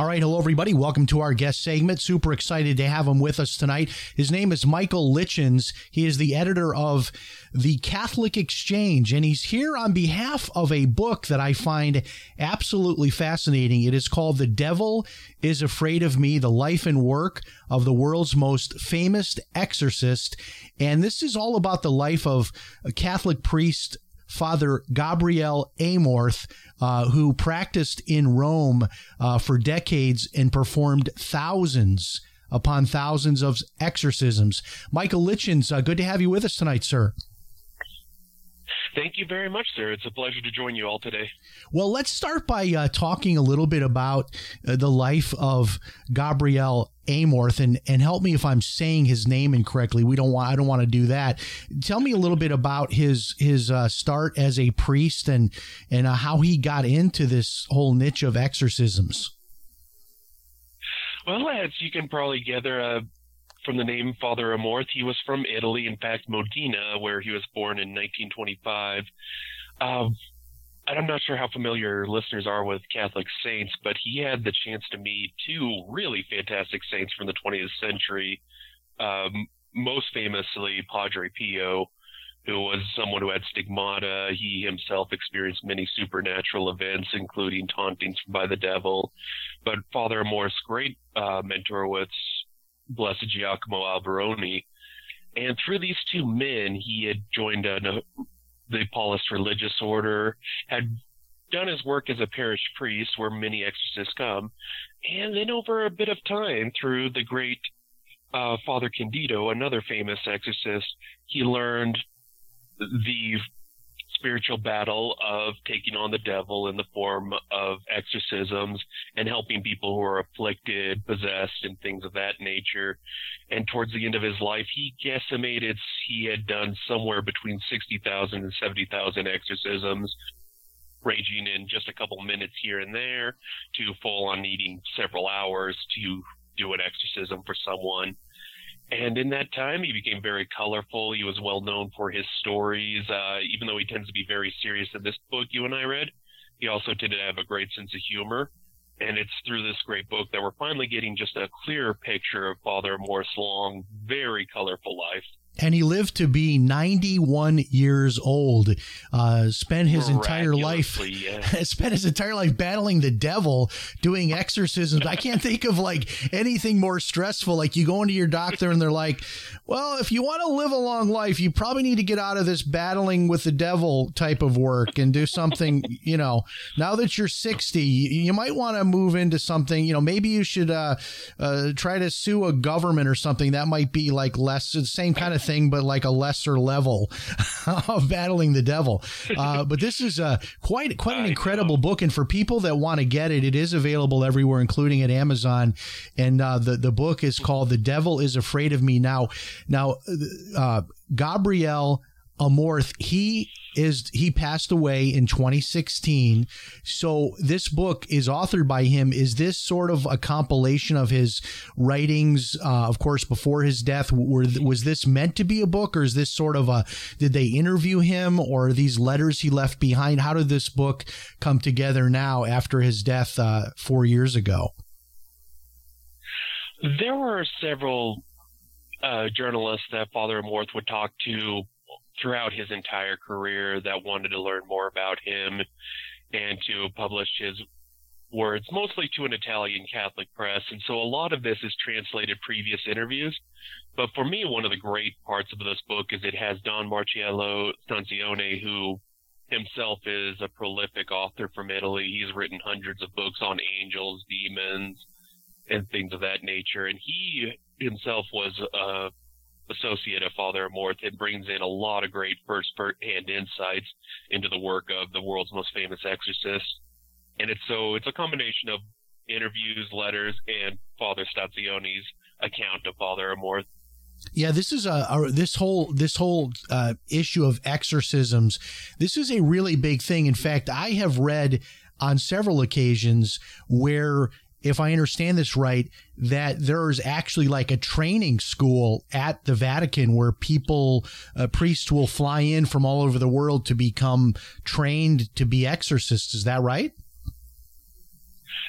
All right, hello everybody. Welcome to our guest segment. Super excited to have him with us tonight. His name is Michael Lichens. He is the editor of the Catholic Exchange, and he's here on behalf of a book that I find absolutely fascinating. It is called The Devil is Afraid of Me: The Life and Work of the World's Most Famous Exorcist. And this is all about the life of a Catholic priest Father Gabriel Amorth, uh, who practiced in Rome uh, for decades and performed thousands upon thousands of exorcisms. Michael Lichens, uh, good to have you with us tonight, sir. Thank you very much, sir. It's a pleasure to join you all today. Well, let's start by uh, talking a little bit about uh, the life of Gabriel Amorth, and and help me if I'm saying his name incorrectly. We don't want I don't want to do that. Tell me a little bit about his his uh, start as a priest and and uh, how he got into this whole niche of exorcisms. Well, as you can probably gather uh, from the name Father Amorth, he was from Italy, in fact, Modena, where he was born in 1925. Um, and I'm not sure how familiar listeners are with Catholic saints, but he had the chance to meet two really fantastic saints from the 20th century. Um, most famously, Padre Pio, who was someone who had stigmata. He himself experienced many supernatural events, including tauntings by the devil. But Father Amorth's great uh, mentor was Blessed Giacomo Alberione. And through these two men, he had joined a, the Paulist religious order, had done his work as a parish priest where many exorcists come. And then over a bit of time, through the great uh, Father Candido, another famous exorcist, he learned the spiritual battle of taking on the devil in the form of exorcisms and helping people who are afflicted, possessed, and things of that nature. And towards the end of his life, he guesstimated he had done somewhere between 60,000 and 70,000 exorcisms, ranging in just a couple minutes here and there to full on needing several hours to do an exorcism for someone. And in that time, he became very colorful. He was well known for his stories. Uh, even though he tends to be very serious in this book you and I read, he also to have a great sense of humor. And it's through this great book that we're finally getting just a clearer picture of Father Amorth's Long, very colorful life and he lived to be 91 years old. Uh, spent his entire life, yeah. spent his entire life battling the devil, doing exorcisms. I can't think of like anything more stressful. Like you go into your doctor and they're like, "Well, if you want to live a long life, you probably need to get out of this battling with the devil type of work and do something." you know, now that you're 60, you might want to move into something. You know, maybe you should uh, uh, try to sue a government or something. That might be like less the same kind of thing, but like a lesser level of battling the devil. Uh, but this is uh, quite quite an incredible book, and for people that want to get it, it is available everywhere, including at Amazon. And uh, the the book is called "The Devil Is Afraid of Me." Now, now, uh, Gabrielle Amorth, he is he passed away in 2016. So this book is authored by him. Is this sort of a compilation of his writings? Uh, of course, before his death, were, was this meant to be a book, or is this sort of a? Did they interview him, or these letters he left behind? How did this book come together now after his death uh, four years ago? There were several uh, journalists that Father Amorth would talk to throughout his entire career that wanted to learn more about him and to publish his words, mostly to an Italian Catholic press. And so a lot of this is translated previous interviews. But for me, one of the great parts of this book is it has Don Marcello Stanzione, who himself is a prolific author from Italy. He's written hundreds of books on angels, demons, and things of that nature. And he himself was a associate of Father Amorth and brings in a lot of great first-hand insights into the work of the world's most famous exorcist. And it's so it's a combination of interviews, letters, and Father Stanzione's account of Father Amorth. Yeah, this is a, a this whole this whole uh, issue of exorcisms. This is a really big thing. In fact, I have read on several occasions where if I understand this right, that there's actually like a training school at the Vatican where people, uh, priests will fly in from all over the world to become trained to be exorcists. Is that right?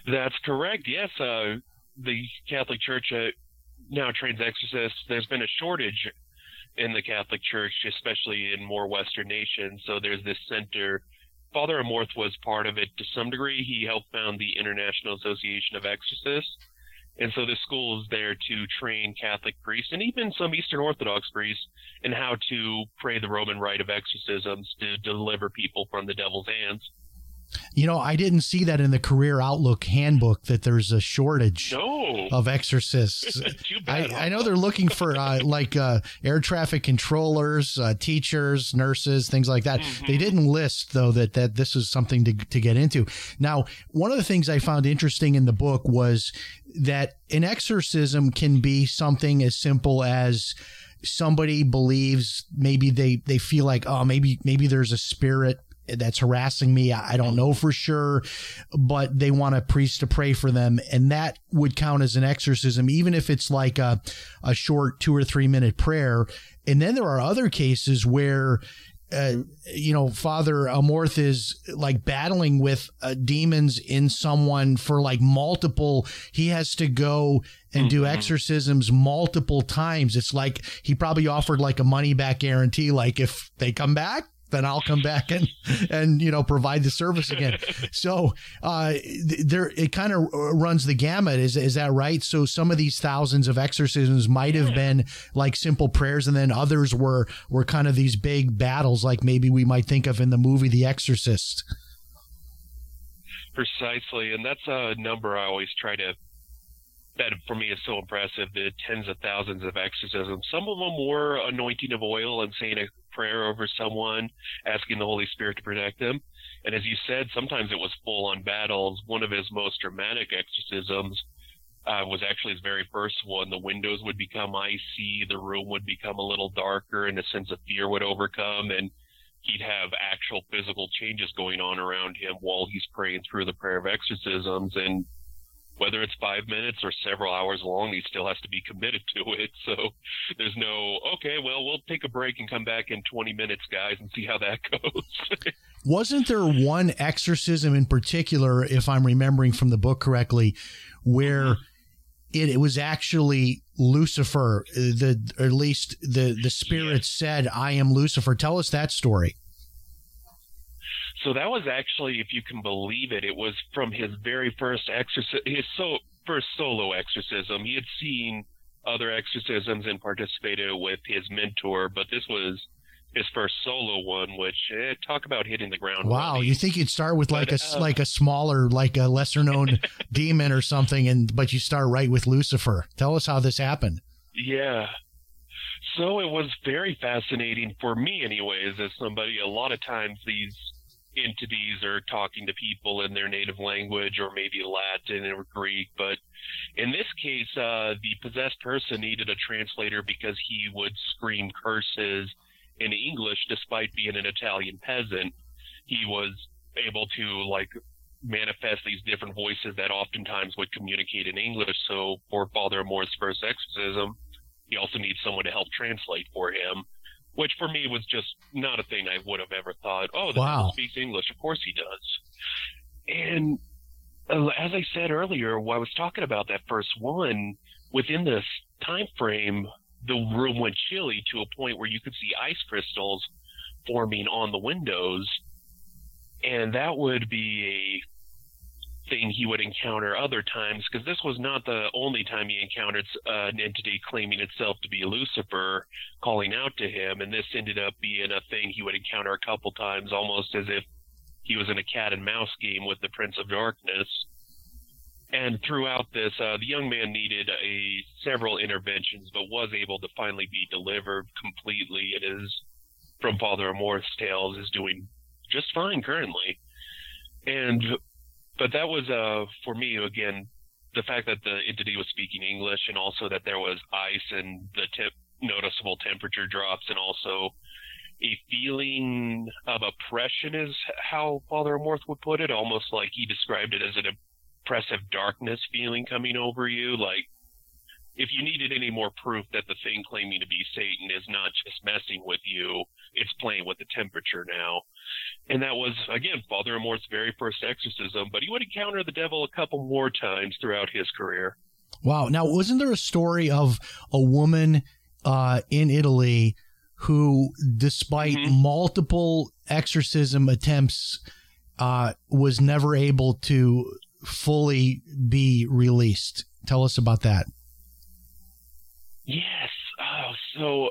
That's correct. Yes, uh, the Catholic Church uh, now trains exorcists. There's been a shortage in the Catholic Church, especially in more Western nations. So there's this center Father Amorth was part of it to some degree. He helped found the International Association of Exorcists. And so this school is there to train Catholic priests and even some Eastern Orthodox priests in how to pray the Roman rite of exorcisms to deliver people from the devil's hands. You know, I didn't see that in the Career Outlook handbook that there's a shortage no. of exorcists. I, I, know they're looking for uh, like uh, air traffic controllers, uh, teachers, nurses, things like that. Mm-hmm. They didn't list though that that this is something to to get into. Now, one of the things I found interesting in the book was that an exorcism can be something as simple as somebody believes maybe they they feel like oh maybe maybe there's a spirit that's harassing me. I don't know for sure, but they want a priest to pray for them. And that would count as an exorcism, even if it's like a, a short two or three minute prayer. And then there are other cases where uh, you know, Father Amorth is like battling with uh, demons in someone for like multiple. He has to go and do mm-hmm. exorcisms multiple times. It's like he probably offered like a money back guarantee. Like if they come back, then I'll come back and and you know provide the service again. so uh, there, it kind of runs the gamut. Is is that right? So some of these thousands of exorcisms might have been like simple prayers, and then others were were kind of these big battles, like maybe we might think of in the movie The Exorcist. Precisely, and that's a number I always try to that for me is so impressive. The tens of thousands of exorcisms. Some of them were anointing of oil and saying a prayer over someone, asking the Holy Spirit to protect them. And as you said, sometimes it was full on battles. One of his most dramatic exorcisms uh, was actually his very first one. The windows would become icy, the room would become a little darker, and a sense of fear would overcome, and he'd have actual physical changes going on around him while he's praying through the prayer of exorcisms. And whether it's five minutes or several hours long, he still has to be committed to it. So there's no, okay, well, we'll take a break and come back in 20 minutes, guys, and see how that goes. Wasn't there one exorcism in particular, if I'm remembering from the book correctly, where mm-hmm. it, it was actually Lucifer, the or at least the the spirit yes. said, "I am Lucifer." Tell us that story. So that was actually, if you can believe it, it was from his very first exorcism, his so first solo exorcism. He had seen other exorcisms and participated with his mentor, but this was his first solo one, which eh, talk about hitting the ground. Wow, running. you think you'd start with like but, a uh, like a smaller, like a lesser known demon or something, and but you start right with Lucifer. Tell us how this happened. Yeah. So it was very fascinating for me, anyways, as somebody. A lot of times these entities are talking to people in their native language or maybe Latin or Greek. But in this case, uh, the possessed person needed a translator because he would scream curses in English despite being an Italian peasant. He was able to like manifest these different voices that oftentimes would communicate in English. So for Father Amorth's first exorcism, he also needs someone to help translate for him which for me was just not a thing I would have ever thought. Oh, the wow. speaks English. Of course he does. And uh, as I said earlier, while I was talking about that first one, within this time frame, the room went chilly to a point where you could see ice crystals forming on the windows. And that would be a thing he would encounter other times because this was not the only time he encountered uh, an entity claiming itself to be Lucifer calling out to him and this ended up being a thing he would encounter a couple times almost as if he was in a cat and mouse game with the Prince of Darkness. And throughout this uh, the young man needed a several interventions but was able to finally be delivered completely it is from Father Amorth's tales is doing just fine currently. And but that was uh for me again the fact that the entity was speaking English and also that there was ice and the tip noticeable temperature drops and also a feeling of oppression is how Father Amorth would put it, almost like he described it as an oppressive darkness feeling coming over you. Like if you needed any more proof that the thing claiming to be Satan is not just messing with you, it's playing with the temperature now. And that was, again, Father Amorth's very first exorcism, but he would encounter the devil a couple more times throughout his career. Wow. Now, wasn't there a story of a woman uh, in Italy who, despite Mhm. multiple exorcism attempts, uh, was never able to fully be released? Tell us about that. Yes. Oh, so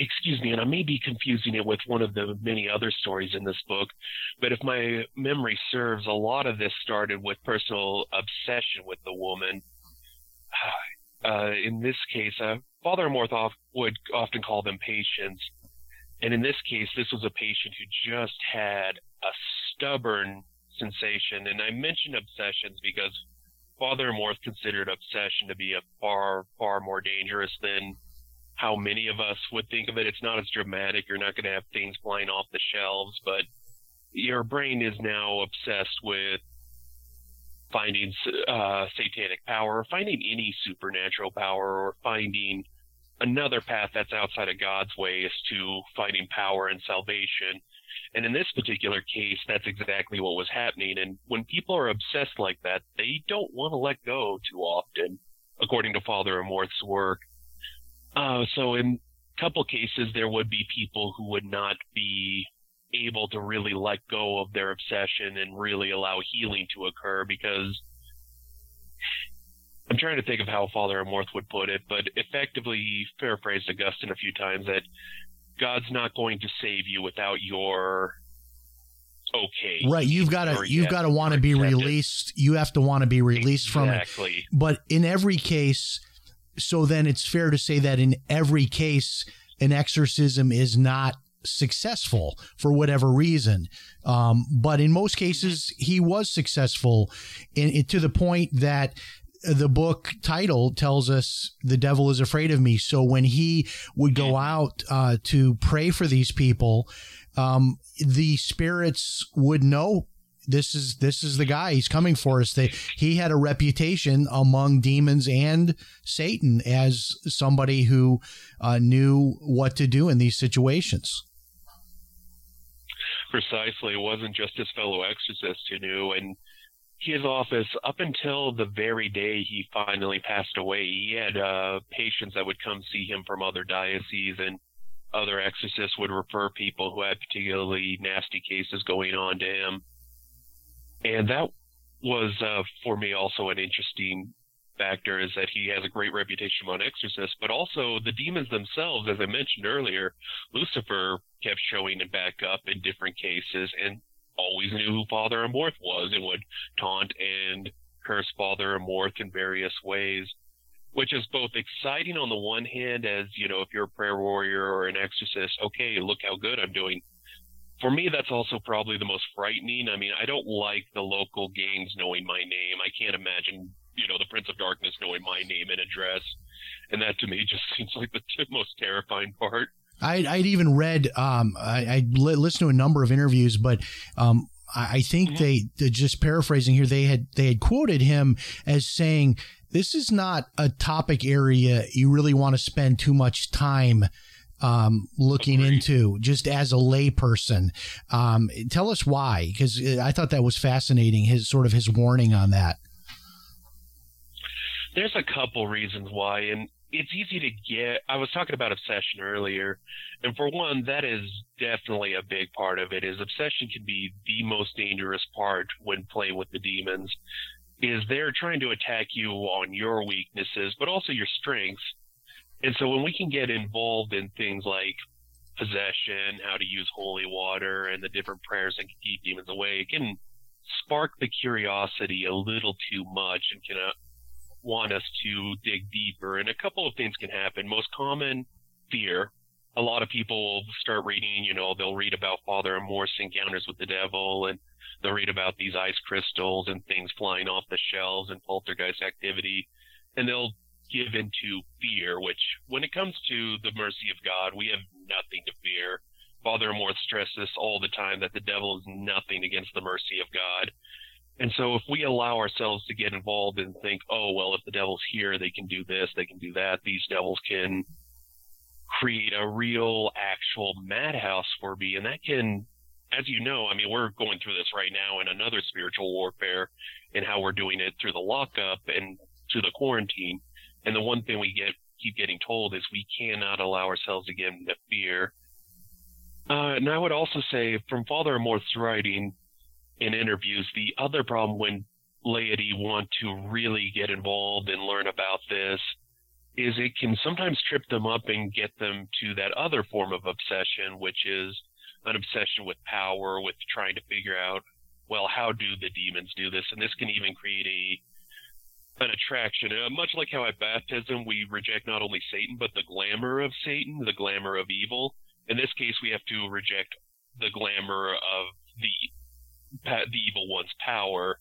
excuse me, and I may be confusing it with one of the many other stories in this book, but if my memory serves, a lot of this started with personal obsession with the woman. Uh, in this case, uh, Father Amorth off, would often call them patients, and in this case, this was a patient who just had a stubborn sensation, and I mention obsessions because Father Amorth considered obsession to be a far, far more dangerous than how many of us would think of it. It's not as dramatic. You're not going to have things flying off the shelves, but your brain is now obsessed with finding uh, satanic power, or finding any supernatural power, or finding another path that's outside of God's way is to finding power and salvation. And in this particular case, that's exactly what was happening. And when people are obsessed like that, they don't want to let go too often, according to Father Amorth's work. Uh, so in a couple cases, there would be people who would not be able to really let go of their obsession and really allow healing to occur because I'm trying to think of how Father Amorth would put it, but effectively he paraphrased Augustine a few times that God's not going to save you without your okay. Right. You've got to you've got to want to be accepted. released. You have to want to be released from it. Exactly. But in every case, so then it's fair to say that in every case, an exorcism is not successful for whatever reason. Um, but in most cases, he was successful in, in- to the point that the book title tells us the devil is afraid of me. So when he would go out uh, to pray for these people, um, the spirits would know this is this is the guy he's coming for us they he had a reputation among demons and satan as somebody who uh, knew what to do in these situations Precisely. It wasn't just his fellow exorcists who knew. And his office, up until the very day he finally passed away, he had uh, patients that would come see him from other dioceses, and other exorcists would refer people who had particularly nasty cases going on to him. And that was, uh, for me, also an interesting factor is that he has a great reputation among exorcists, but also the demons themselves, as I mentioned earlier, Lucifer kept showing it back up in different cases and always knew who Father Amorth was and would taunt and curse Father Amorth in various ways, which is both exciting on the one hand as, you know, if you're a prayer warrior or an exorcist, okay, look how good I'm doing. For me, that's also probably the most frightening. I mean, I don't like the local gangs knowing my name. I can't imagine, you know, the Prince of Darkness knowing my name and address. And that to me just seems like the t- most terrifying part. I'd, I'd even read, um, I, I li- listened to a number of interviews, but um, I, I think they, they just paraphrasing here, they had they had quoted him as saying, "This is not a topic area you really want to spend too much time." Um, looking Agreed. into just as a layperson, um, tell us why, because I thought that was fascinating. His sort of his warning on that. There's a couple reasons why, and it's easy to get. I was talking about obsession earlier, and for one, that is definitely a big part of it. Is obsession can be the most dangerous part when playing with the demons. Is they're trying to attack you on your weaknesses, but also your strengths. And so when we can get involved in things like possession, how to use holy water, and the different prayers that can keep demons away, it can spark the curiosity a little too much and can uh, want us to dig deeper. And a couple of things can happen. Most common, fear. A lot of people will start reading, you know, they'll read about Father Amorth's encounters with the devil and they'll read about these ice crystals and things flying off the shelves and poltergeist activity. And they'll give into fear, which when it comes to the mercy of God, we have nothing to fear. Father Amorth stresses all the time that the devil is nothing against the mercy of God. And so if we allow ourselves to get involved and think, oh, well, if the devil's here, they can do this, they can do that, these devils can create a real, actual madhouse for me. And that can, as you know, I mean, we're going through this right now in another spiritual warfare and how we're doing it through the lockup and through the quarantine. And the one thing we get keep getting told is we cannot allow ourselves to get into fear. Uh, and I would also say from Father Amorth's writing, in interviews. The other problem when laity want to really get involved and learn about this is it can sometimes trip them up and get them to that other form of obsession, which is an obsession with power, with trying to figure out, well, how do the demons do this? And this can even create a an attraction. Uh, much like how at baptism we reject not only Satan, but the glamour of Satan, the glamour of evil. In this case, we have to reject the glamour of the the evil one's power.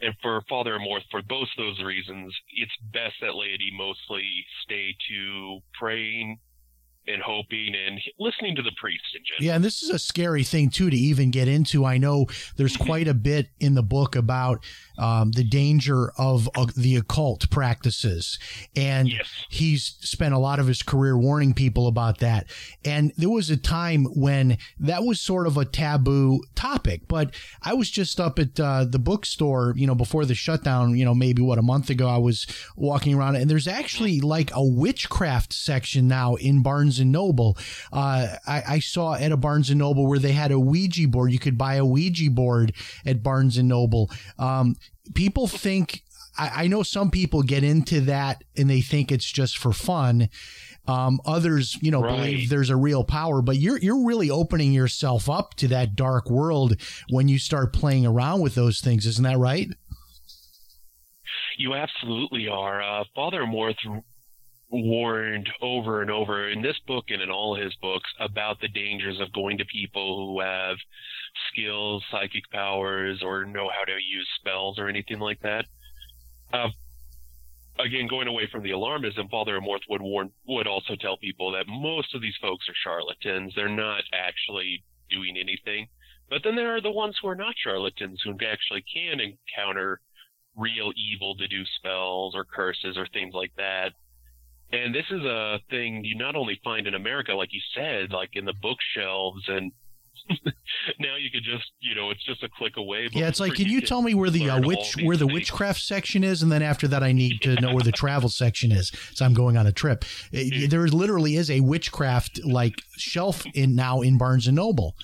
And for Father Amorth, for both those reasons, it's best that laity mostly stay to praying and hoping and listening to the priest in general. Yeah, and this is a scary thing too to even get into. I know there's quite a bit in the book about um, the danger of uh, the occult practices, and Yes. he's spent a lot of his career warning people about that. And there was a time when that was sort of a taboo topic. But I was just up at uh, the bookstore, you know, before the shutdown. You know, maybe what a month ago, I was walking around, and there's actually like a witchcraft section now in Barnes and Noble. Uh, I, I saw at a Barnes and Noble where they had a Ouija board. You could buy a Ouija board at Barnes and Noble. Um, people think. I, I know some people get into that and they think it's just for fun. Um, others, you know, Right. believe there's a real power, but you're you're really opening yourself up to that dark world when you start playing around with those things, isn't that right? You absolutely are. Uh, Father Amorth warned over and over in this book and in all his books about the dangers of going to people who have skills, psychic powers, or know how to use spells or anything like that. Uh, again, going away from the alarmism, Father Amorth would warn, would also tell people that most of these folks are charlatans. They're not actually doing anything. But then there are the ones who are not charlatans who actually can encounter real evil to do spells or curses or things like that. And this is a thing you not only find in America, like you said, like in the bookshelves and now you could just, you know, it's just a click away. Yeah, it's like, can you tell me where the uh, witch where the things. witchcraft section is, and then after that, I need to know where the travel section is. So I'm going on a trip. It- there literally is a witchcraft like shelf in now in Barnes and Noble.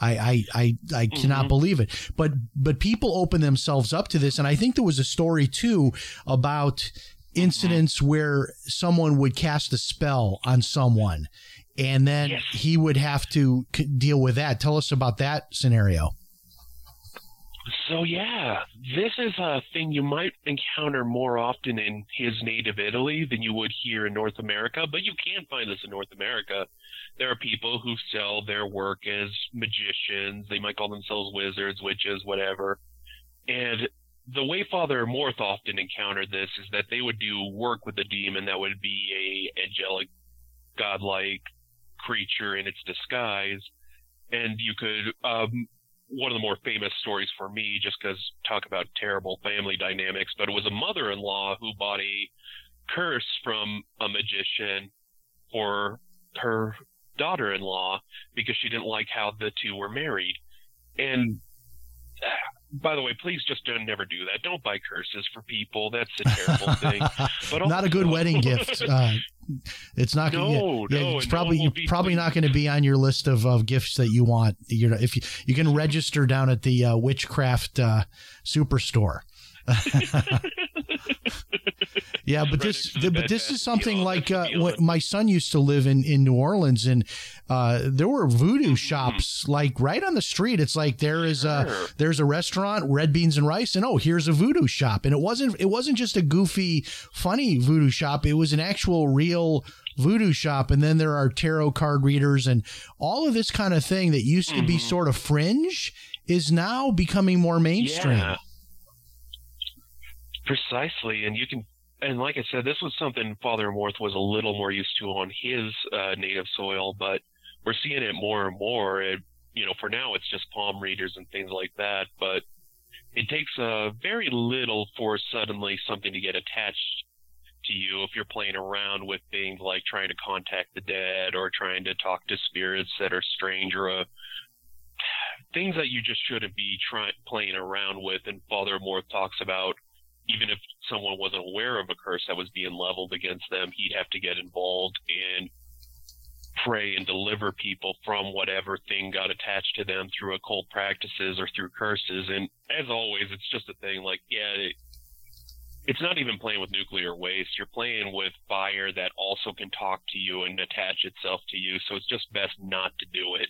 I I I, I cannot believe it. But but people open themselves up to this, and I think there was a story too about Mm-hmm. incidents where someone would cast a spell on someone. And then Yes. he would have to c- deal with that. Tell us about that scenario. So yeah, this is a thing you might encounter more often in his native Italy than you would here in North America, but you can find this in North America. There are people who sell their work as magicians. They might call themselves wizards, witches, whatever. And the way Father Amorth often encountered this is that they would do work with a demon that would be a angelic, godlike creature in its disguise. And you could, um, one of the more famous stories for me, just because talk about terrible family dynamics, but it was a mother-in-law who bought a curse from a magician for her daughter-in-law because she didn't like how the two were married. And by the way, please just don't never do that. Don't buy curses for people. That's a terrible thing. But Not a good wedding gift. Uh, It's not. No, yeah, no, it's probably be probably not going to be on your list of, of gifts that you want. You know, if you you can register down at the uh, Witchcraft uh, Superstore. yeah, but this the but this is something like uh, what my son used to live in in New Orleans, and uh, there were voodoo Mm-hmm. shops like right on the street. It's like there is a there's a restaurant, Red Beans and Rice, and oh, here's a voodoo shop, and it wasn't it wasn't just a goofy, funny voodoo shop. It was an actual real voodoo shop, and then there are tarot card readers and all of this kind of thing that used to be Mhm. sort of fringe is now becoming more mainstream. Yeah. Precisely, and you can, and like I said, this was something Father Amorth was a little more used to on his uh, native soil, but we're seeing it more and more. It, you know, for now it's just palm readers and things like that, but it takes uh, very little for suddenly something to get attached to you if you're playing around with things like trying to contact the dead or trying to talk to spirits that are strange or uh, things that you just shouldn't be trying playing around with. And Father Amorth talks about even if someone wasn't aware of a curse that was being leveled against them, he'd have to get involved and pray and deliver people from whatever thing got attached to them through occult practices or through curses. And as always, it's just a thing like, yeah, it, it's not even playing with nuclear waste. You're playing with fire that also can talk to you and attach itself to you. So it's just best not to do it.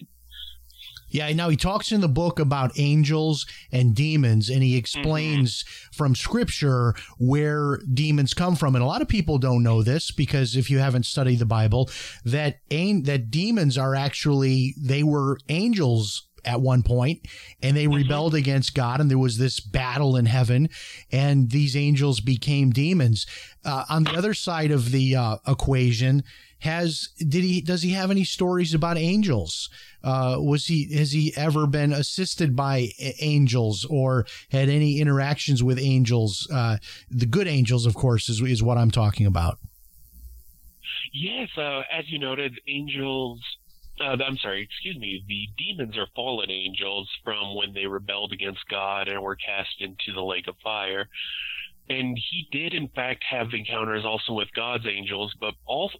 Yeah, now he talks in the book about angels and demons, and he mm-hmm. explains from scripture where demons come from. And a lot of people don't know this because if you haven't studied the Bible, that an- that demons are actually they were angels at one point and they rebelled against God and there was this battle in heaven and these angels became demons. Uh, on the other side of the uh, equation, has did he does he have any stories about angels? Uh, was he has he ever been assisted by angels or had any interactions with angels? Uh, the good angels, of course, is is what I'm talking about. Yes, uh, as you noted, angels. Uh, I'm sorry, excuse me. The demons are fallen angels from when they rebelled against God and were cast into the lake of fire. And he did, in fact, have encounters also with God's angels, but all,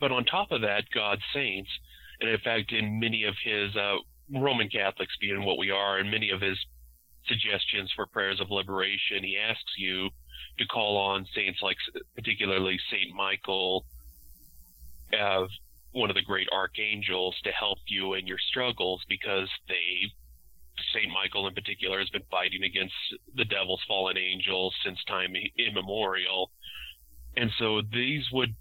but on top of that, God's saints. And in fact, in many of his uh, Roman Catholics, being what we are, and many of his suggestions for prayers of liberation, he asks you to call on saints like, particularly Saint Michael, uh, one of the great archangels to help you in your struggles because they Saint Michael in particular has been fighting against the devil's fallen angels since time immemorial. And so these would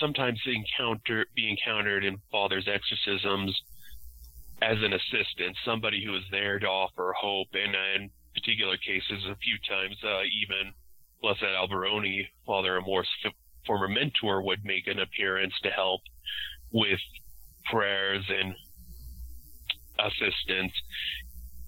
sometimes encounter be encountered in father's exorcisms as an assistant, somebody who is there to offer hope and in particular cases a few times uh, even Blessed Alberione, Father Amorth's f- former mentor, would make an appearance to help with prayers and assistance.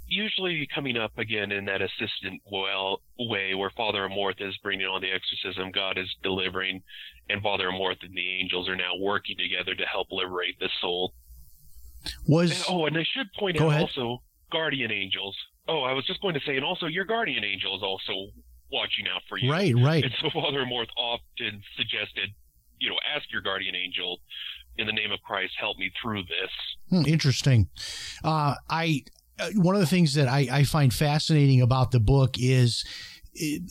Usually coming up again in that assistant well way where Father Amorth is bringing on the exorcism, God is delivering, and Father Amorth and the angels are now working together to help liberate the soul. Was And- oh, and I should point Go out ahead. also guardian angels. Oh, I was just going to say, and also your guardian angel is also watching out for you. right, right. And so Father Amorth often suggested, you know, ask your guardian angel, in the name of Christ, help me through this. Hmm, interesting. Uh, I uh, one of the things that I, I find fascinating about the book is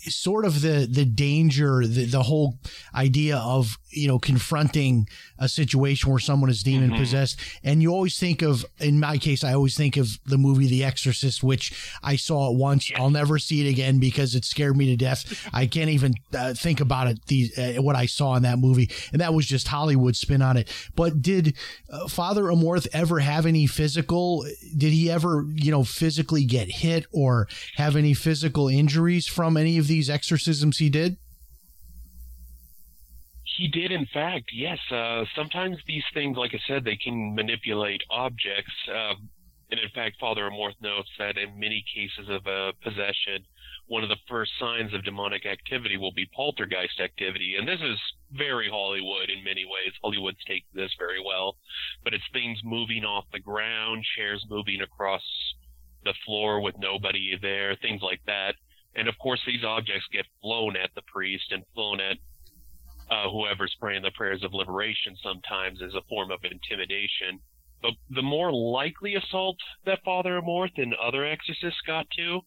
sort of the the danger, the, the whole idea of you know confronting a situation where someone is demon possessed, and you always think of, in my case, I always think of the movie The Exorcist, which I saw it once. I'll never see it again because it scared me to death. I can't even uh, think about it. The uh, what I saw in that movie, and that was just Hollywood spin on it. But did uh, Father Amorth ever have any physical? Did he ever, you know, physically get hit or have any physical injuries from any of these exorcisms he did? He did, in fact, yes. Uh, sometimes these things, like I said, they can manipulate objects. Uh, and in fact, Father Amorth notes that in many cases of uh, possession, one of the first signs of demonic activity will be poltergeist activity. And this is very Hollywood in many ways. Hollywood's take this very well. But it's things moving off the ground, chairs moving across the floor with nobody there, things like that. And of course, these objects get flown at the priest and flown at uh, whoever's praying the prayers of liberation sometimes as a form of intimidation. But the more likely assault that Father Amorth and other exorcists got to,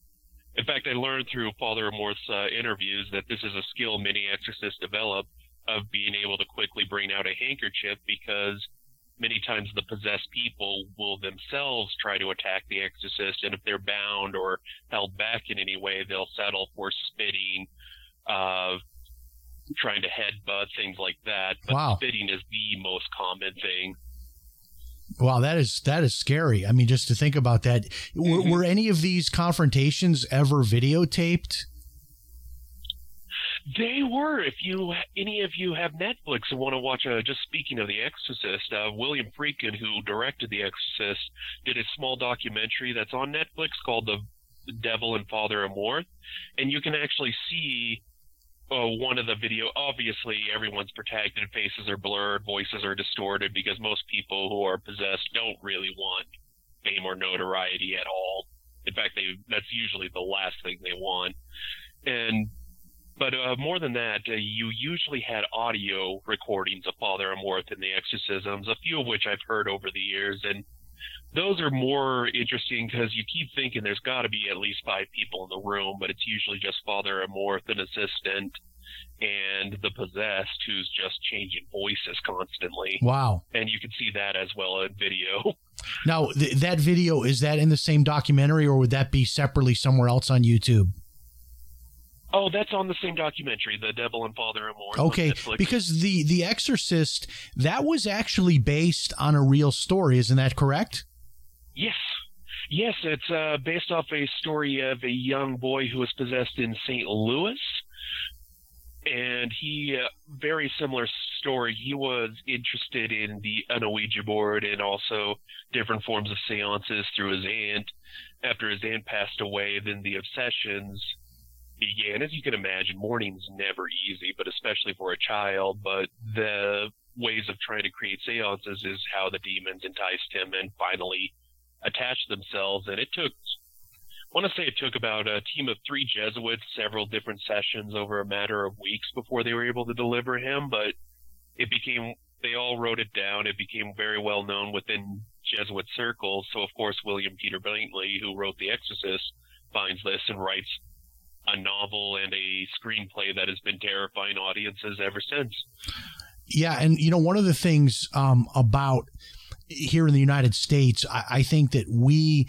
in fact, I learned through Father Amorth's uh, interviews that this is a skill many exorcists develop of being able to quickly bring out a handkerchief because many times the possessed people will themselves try to attack the exorcist, and if they're bound or held back in any way, they'll settle for spitting, uh, trying to headbutt, things like that. But Wow. spitting is the most common thing. Wow, that is that is scary. I mean, just to think about that. Mm-hmm. were any of these confrontations ever videotaped? They were. If you any of you have Netflix and want to watch, uh, just speaking of The Exorcist, uh, William Friedkin, who directed The Exorcist, did a small documentary that's on Netflix called The Devil and Father Amorth, and you can actually see uh, one of the video. Obviously, everyone's protected, faces are blurred, voices are distorted because most people who are possessed don't really want fame or notoriety at all. In fact, they that's usually the last thing they want. And but uh, more than that, uh, you usually had audio recordings of Father Amorth and the exorcisms, a few of which I've heard over the years, and those are more interesting because you keep thinking there's got to be at least five people in the room, but it's usually just Father Amorth, an assistant, and the possessed who's just changing voices constantly. Wow. And you can see that as well in video. Now, th- that video is that in the same documentary, or would that be separately somewhere else on YouTube? Oh, that's on the same documentary, The Devil and Father on Okay, because the the Exorcist that was actually based on a real story, isn't that correct? Yes. Yes, it's uh, based off a story of a young boy who was possessed in St. Louis. And he, uh, very similar story. He was interested in the an Ouija board and also different forms of seances through his aunt. After his aunt passed away, then the obsessions began. As you can imagine, mourning's never easy, but especially for a child. But the ways of trying to create seances is how the demons enticed him and finally attached themselves. And it took, I want to say it took about a team of three Jesuits, several different sessions over a matter of weeks before they were able to deliver him. But it became, they all wrote it down. It became very well known within Jesuit circles. So, of course, William Peter Blatty, who wrote The Exorcist, finds this and writes a novel and a screenplay that has been terrifying audiences ever since. Yeah, and you know one of the things um, about here in the United States, I, I think that we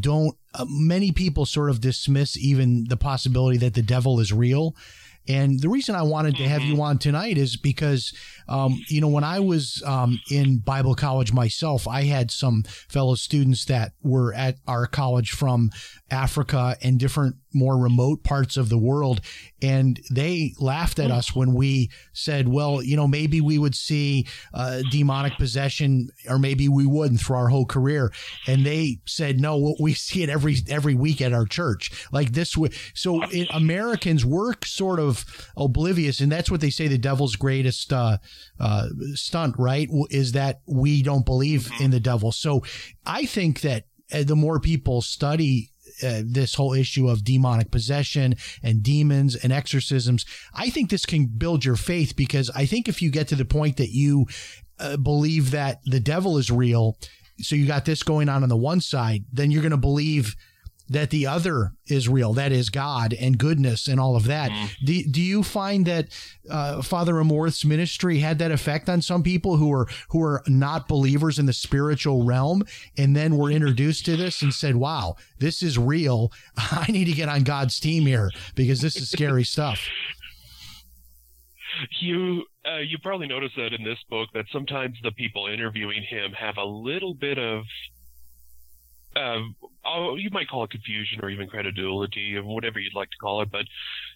don't. Uh, many people sort of dismiss even the possibility that the devil is real. And the reason I wanted to have you on tonight is because, um, you know, when I was um, in Bible college myself, I had some fellow students that were at our college from Africa and different more remote parts of the world. And they laughed at us when we said, well, you know, maybe we would see uh, demonic possession or maybe we wouldn't through our whole career. And they said, no, we see it every, every week at our church. Like this. w- So it, Americans were sort of oblivious. And that's what they say the devil's greatest uh, uh, stunt, right? Is that we don't believe in the devil. So I think that uh, the more people study uh, this whole issue of demonic possession and demons and exorcisms, I think this can build your faith because I think if you get to the point that you uh, believe that the devil is real, so you got this going on on the one side, then you're going to believe that the other is real, that is God and goodness and all of that. Do, do you find that uh, Father Amorth's ministry had that effect on some people who are who are not believers in the spiritual realm, and then were introduced to this and said, "Wow, this is real. I need to get on God's team here because this is scary stuff." You uh, you probably noticed that in this book that sometimes the people interviewing him have a little bit of oh, you might call it confusion or even credibility or whatever you'd like to call it, but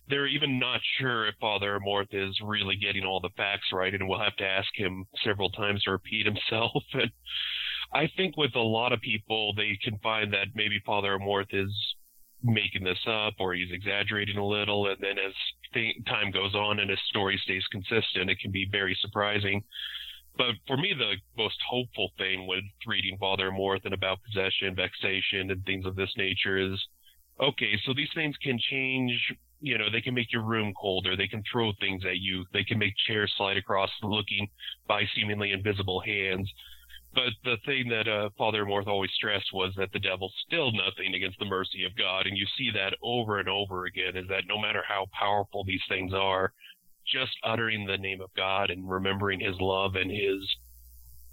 they're even not sure if Father Amorth is really getting all the facts right, and we'll have to ask him several times to repeat himself. And I think with a lot of people, they can find that maybe Father Amorth is making this up or he's exaggerating a little, and then as th- time goes on and his story stays consistent, it can be very surprising. But for me, the most hopeful thing with reading Father Amorth and about possession, vexation, and things of this nature is okay, so these things can change you know, they can make your room colder. They can throw things at you. They can make chairs slide across looking by seemingly invisible hands. But the thing that uh, Father Amorth always stressed was that the devil's still nothing against the mercy of God. And you see that over and over again is that no matter how powerful these things are, just uttering the name of God and remembering his love and his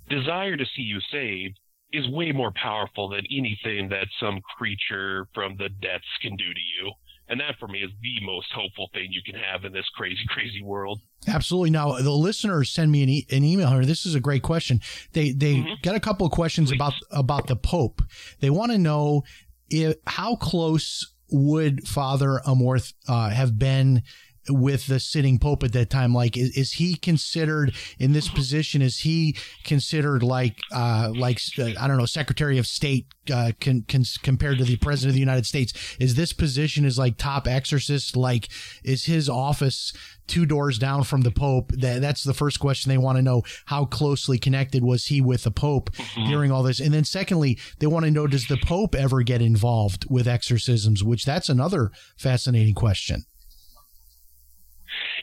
desire to see you saved is way more powerful than anything that some creature from the depths can do to you. And that for me is the most hopeful thing you can have in this crazy, crazy world. Absolutely. Now the listeners send me an, e- an email here. This is a great question. They they Mhm. got a couple of questions Please. about about the Pope. They want to know if, how close would Father Amorth uh, have been with the sitting Pope at that time? Like, is, is he considered in this position? Is he considered like uh, like uh, I don't know, Secretary of State uh, con, con, compared to the President of the United States? Is this position is like top exorcist? Like, is his office two doors down from the Pope? That that's the first question they want to know. How closely connected was he with the Pope during all this? And then secondly, they want to know does the Pope ever get involved with exorcisms? Which that's another fascinating question.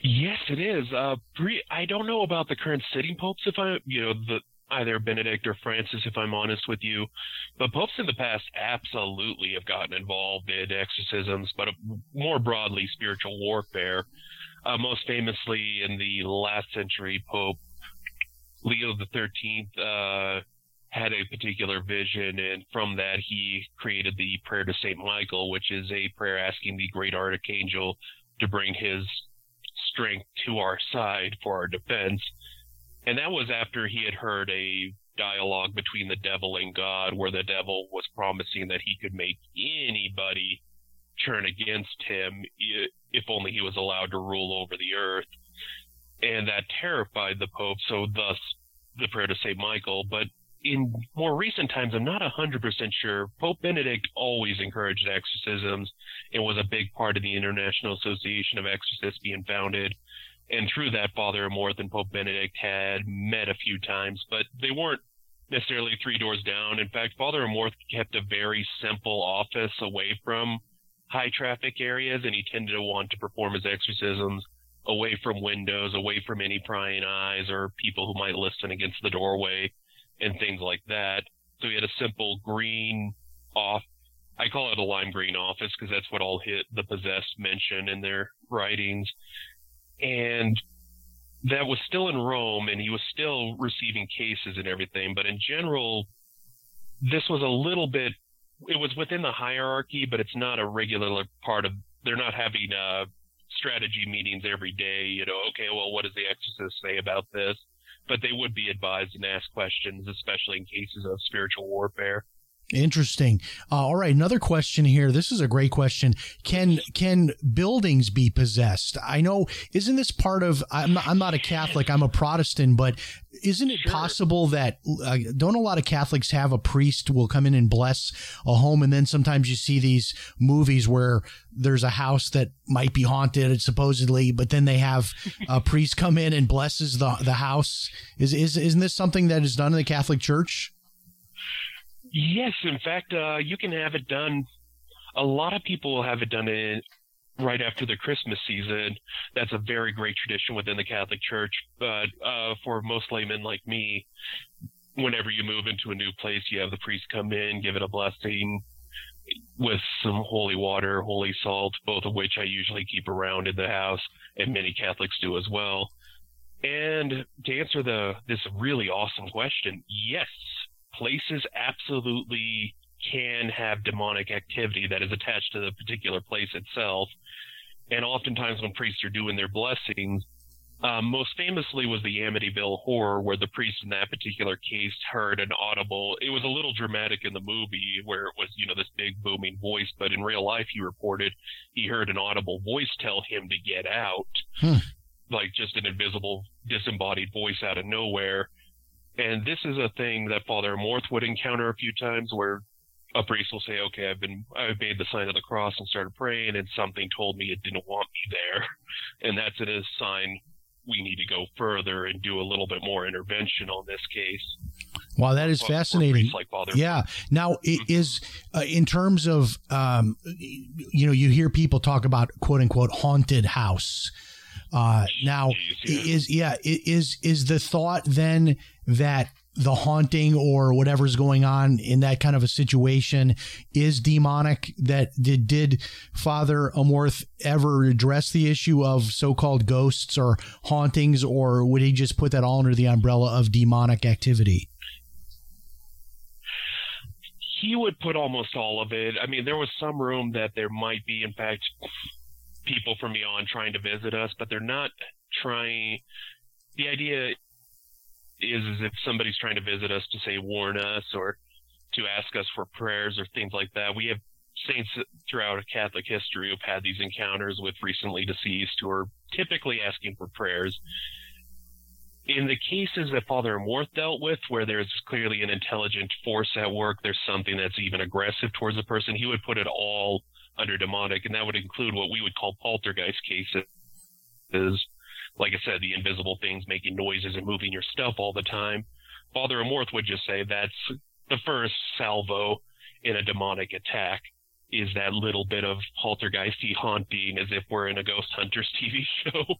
Yes, it is. Uh, pre- I don't know about the current sitting popes, if I, you know, the either Benedict or Francis, if I'm honest with you, but popes in the past absolutely have gotten involved in exorcisms, but more broadly spiritual warfare. Uh, most famously in the last century, Pope Leo Thirteenth uh, had a particular vision, and from that he created the prayer to Saint Michael, which is a prayer asking the great archangel to bring his strength to our side for our defense. And that was after he had heard a dialogue between the devil and God, where the devil was promising that he could make anybody turn against him if only he was allowed to rule over the earth. And that terrified the Pope, so thus the prayer to St. Michael. But in more recent times, I'm not 100% sure. Pope Benedict always encouraged exorcisms and was a big part of the International Association of Exorcists being founded. And through that, Father Amorth and Pope Benedict had met a few times, but they weren't necessarily three doors down. In fact, Father Amorth kept a very simple office away from high traffic areas, and he tended to want to perform his exorcisms away from windows, away from any prying eyes or people who might listen against the doorway and things like that. So he had a simple green off. I call it a lime green office because that's what all hit the possessed mention in their writings. And that was still in Rome and he was still receiving cases and everything. But in general, this was a little bit, it was within the hierarchy, but it's not a regular part of, they're not having, uh, strategy meetings every day, you know, okay, well, what does the exorcist say about this? But they would be advised and ask questions, especially in cases of spiritual warfare. Interesting. Uh, all right, another question here. This is a great question. Can can buildings be possessed? I know. Isn't this part of? I'm not, I'm not a Catholic. I'm a Protestant, but isn't it Sure. possible that uh, don't a lot of Catholics have a priest will come in and bless a home, and then sometimes you see these movies where there's a house that might be haunted supposedly, but then they have a priest come in and blesses the the house. Is is isn't this something that is done in the Catholic Church? Yes, in fact, uh, you can have it done. A lot of people will have it done in right after the Christmas season. That's a very great tradition within the Catholic Church. But uh, for most laymen like me, whenever you move into a new place, you have the priest come in, give it a blessing with some holy water, holy salt, both of which I usually keep around in the house, and many Catholics do as well. And to answer the this really awesome question, yes, places absolutely can have demonic activity that is attached to the particular place itself. And oftentimes when priests are doing their blessings, um, most famously was the Amityville horror, where the priest in that particular case heard an audible. It was a little dramatic in the movie, where it was you know this big booming voice, but in real life he reported he heard an audible voice tell him to get out, Hmm. like just an invisible, disembodied voice out of nowhere. And this is a thing that Father Amorth would encounter a few times, where a priest will say, "Okay, I've been I've made the sign of the cross and started praying, and something told me it didn't want me there," and that's a sign we need to go further and do a little bit more intervention on this case. Wow, that is fascinating. Like. Yeah. Now, i- is uh, in terms of um, you know, you hear people talk about quote unquote haunted house. Uh, now, Jeez, yeah. is yeah, is is the thought then that the haunting or whatever's going on in that kind of a situation is demonic? That did did Father Amorth ever address the issue of so-called ghosts or hauntings, or would he just put that all under the umbrella of demonic activity? he would put almost all of it. I mean, there was some room that there might be, in fact, people from beyond trying to visit us, but they're not trying. The idea is, is if somebody's trying to visit us to say warn us or to ask us for prayers or things like that. We have saints throughout Catholic history who've had these encounters with recently deceased who are typically asking for prayers. In the cases that Father Amorth dealt with, where there's clearly an intelligent force at work, there's something that's even aggressive towards a person, he would put it all under demonic, and that would include what we would call poltergeist cases. Like I said, the invisible things making noises and moving your stuff all the time. Father Amorth would just say that's the first salvo in a demonic attack is that little bit of poltergeisty haunting as if we're in a ghost hunters TV show.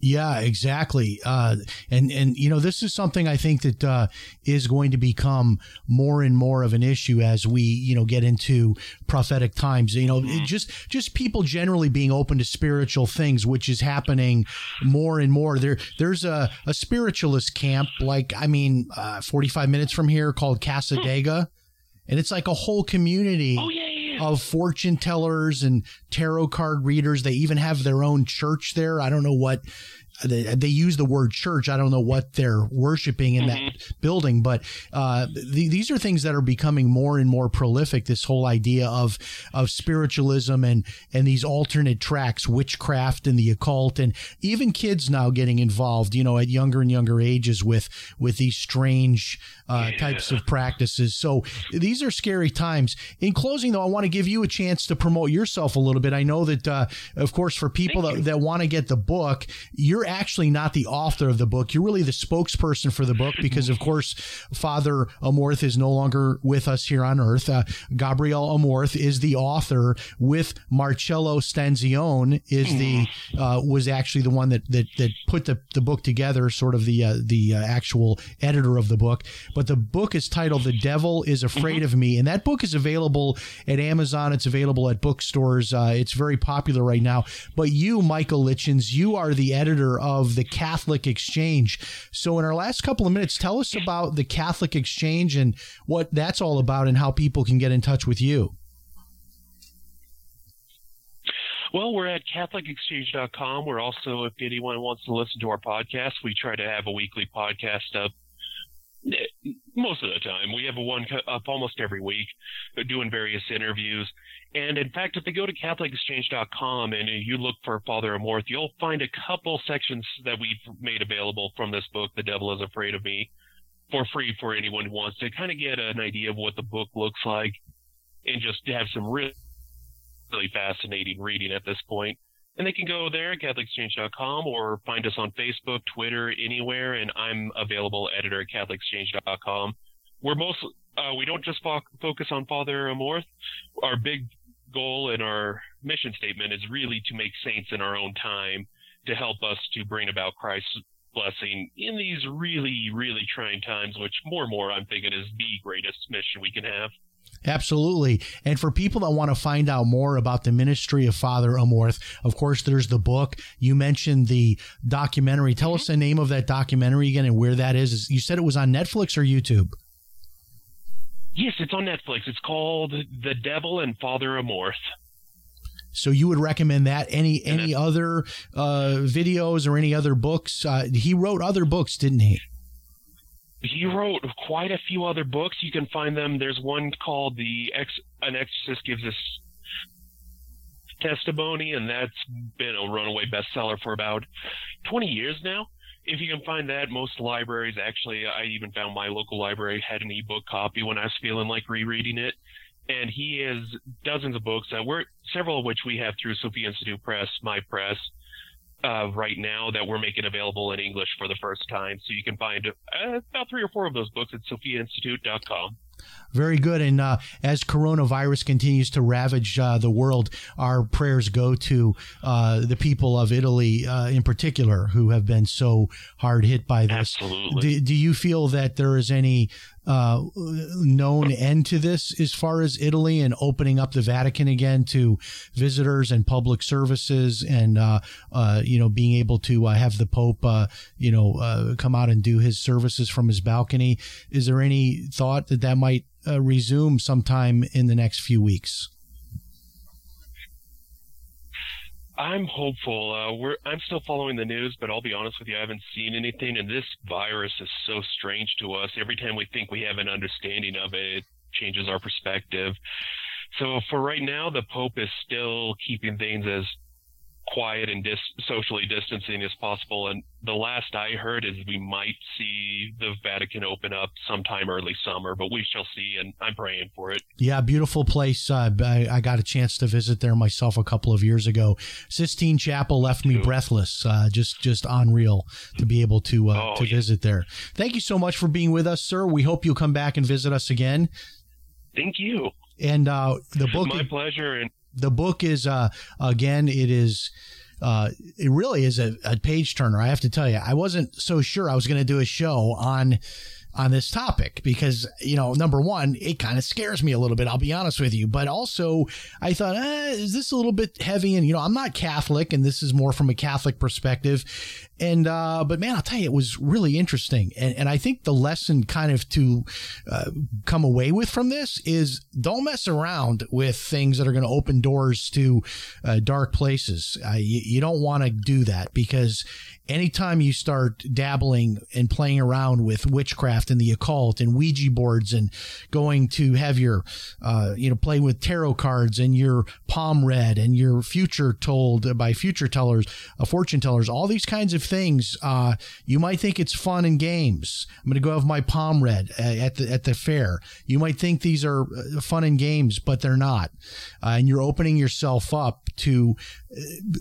Yeah, exactly. Uh, and and you know this is something I think that uh, is going to become more and more of an issue as we you know get into prophetic times. You know, it just just people generally being open to spiritual things, which is happening more and more. There there's a, a spiritualist camp like I mean, uh, 45 minutes from here called Cassadaga, and it's like a whole community oh yeah, yeah, yeah. of fortune tellers and tarot card readers. They even have their own church there. I don't know what they, they use the word church. I don't know what they're worshiping in that building, but uh, th- these are things that are becoming more and more prolific. This whole idea of of spiritualism and and these alternate tracks, witchcraft and the occult, and even kids now getting involved. You know, at younger and younger ages with with these strange uh, types of practices. So these are scary times. In closing, though, I want to give you a chance to promote yourself a little bit. I know that, uh, of course, for people Thank that, you. that want to get the book, you're actually not the author of the book. You're really the spokesperson for the book because, of course, Father Amorth is no longer with us here on earth. Uh, Gabriel Amorth is the author with Marcello Stanzione is the uh, was actually the one that that, that put the, the book together, sort of the uh, the uh, actual editor of the book. But the book is titled "The Devil Is Afraid of Me," and that book is available at Amazon. It's available at bookstores. Uh, it's very popular right now. But you, Michael Lichens, you are the editor of the Catholic Exchange. So, in our last couple of minutes, tell us about the Catholic Exchange and what that's all about, and how people can get in touch with you. Well, we're at CatholicExchange.com. We're also, if anyone wants to listen to our podcast, we try to have a weekly podcast up most of the time. We have one up almost every week, uh, doing various interviews. And in fact, if they go to CatholicExchange.com and you look for Father Amorth, you'll find a couple sections that we've made available from this book, The Devil is Afraid of Me, for free for anyone who wants to kind of get an idea of what the book looks like and just have some really really fascinating reading at this point. And they can go there at CatholicExchange.com or find us on Facebook, Twitter, anywhere. And I'm available editor at CatholicExchange.com. We're most, uh, we don't just fo- focus on Father Amorth. Our big goal and our mission statement is really to make saints in our own time to help us to bring about Christ's blessing in these really, really trying times, which more and more I'm thinking is the greatest mission we can have. Absolutely. And for people that want to find out more about the ministry of Father Amorth, of course, there's the book. You mentioned the documentary. Tell us the name of that documentary again and where that is. You said it was on Netflix or YouTube? Yes, it's on Netflix. It's called The Devil and Father Amorth. So you would recommend that? Any any other uh, videos or any other books? Uh, he wrote other books, didn't he? He wrote quite a few other books. You can find them. There's one called "The Ex- An Exorcist Gives Us Testimony," and that's been a runaway bestseller for about 20 years now. If you can find that, most libraries actually, I even found my local library had an ebook copy when I was feeling like rereading it. And he has dozens of books that we're several of which we have through Sophia Institute Press, my press. Uh, right now that we're making available in English for the first time. So you can find uh, about three or four of those books at SophiaInstitute.com. Very good. And uh, as coronavirus continues to ravage uh, the world, our prayers go to uh, the people of Italy uh, in particular who have been so hard hit by this. Absolutely. Do, do you feel that there is any uh, known end to this as far as Italy and opening up the Vatican again to visitors and public services and, uh, you know, being able to have the Pope, you know, come out and do his services from his balcony? Is there any thought that that might uh, resume sometime in the next few weeks? I'm hopeful. Uh, I'm still following the news, but I'll be honest with you, I haven't seen anything. And this virus is so strange to us. Every time we think we have an understanding of it, it changes our perspective. So for right now, the Pope is still keeping things as quiet and dis- socially distancing as possible. And the last I heard is we might see the Vatican open up sometime early summer, but we shall see. And I'm praying for it. Yeah, beautiful place. Uh, I, I, got a chance to visit there myself a couple of years ago. Sistine Chapel left me breathless. Uh, just just unreal to be able to uh, Oh, to yeah. visit there. Thank you so much for being with us, sir. We hope you'll come back and visit us again. Thank you. And uh, the book My pleasure. And the book is uh again it is uh it really is a, a page turner i have to tell you. I wasn't so sure i was going to do a show on on this topic because you know number one it kind of scares me a little bit i'll be honest with you. But also i thought eh, is this a little bit heavy? And you know i'm not catholic and this is more from a catholic perspective. And uh but man i'll tell you it was really interesting. And, and i think the lesson kind of to uh, come away with from this is don't mess around with things that are going to open doors to uh, dark places. Uh, you, you don't want to do that because anytime you start dabbling and playing around with witchcraft and the occult and Ouija boards and going to have your, uh, you know, play with tarot cards and your palm read and your future told by future tellers, uh, fortune tellers, all these kinds of things, uh, you might think it's fun and games. I'm going to go have my palm read uh, at the at the fair. You might think these are uh, fun and games, but they're not, uh, and you're opening yourself up to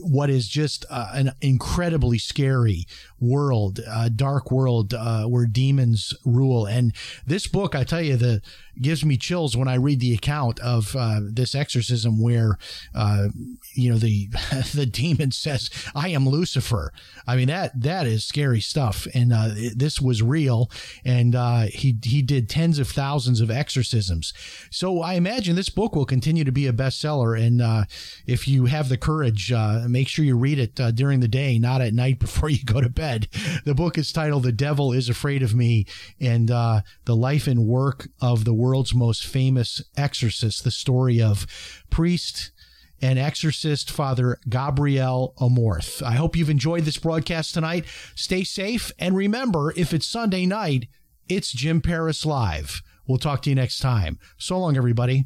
what is just uh, an incredibly scary world, uh, dark world uh, where demons rule. And this book, I tell you, the gives me chills when I read the account of uh, this exorcism, where uh, you know the the demon says, "I am Lucifer." I mean that that is scary stuff, and uh, it- this was real. And he he did tens of thousands of exorcisms. So I imagine this book will continue to be a bestseller. And if you have the courage, uh, make sure you read it uh, during the day, not at night before you go to bed. The book is titled "The Devil Is Afraid of Me," and uh, the life and work of the world's most famous exorcist. The story of priest and exorcist Father Gabriel Amorth. I hope you've enjoyed this broadcast tonight. Stay safe, and remember, if it's Sunday night, it's Jim Paris Live. We'll talk to you next time. So long, everybody.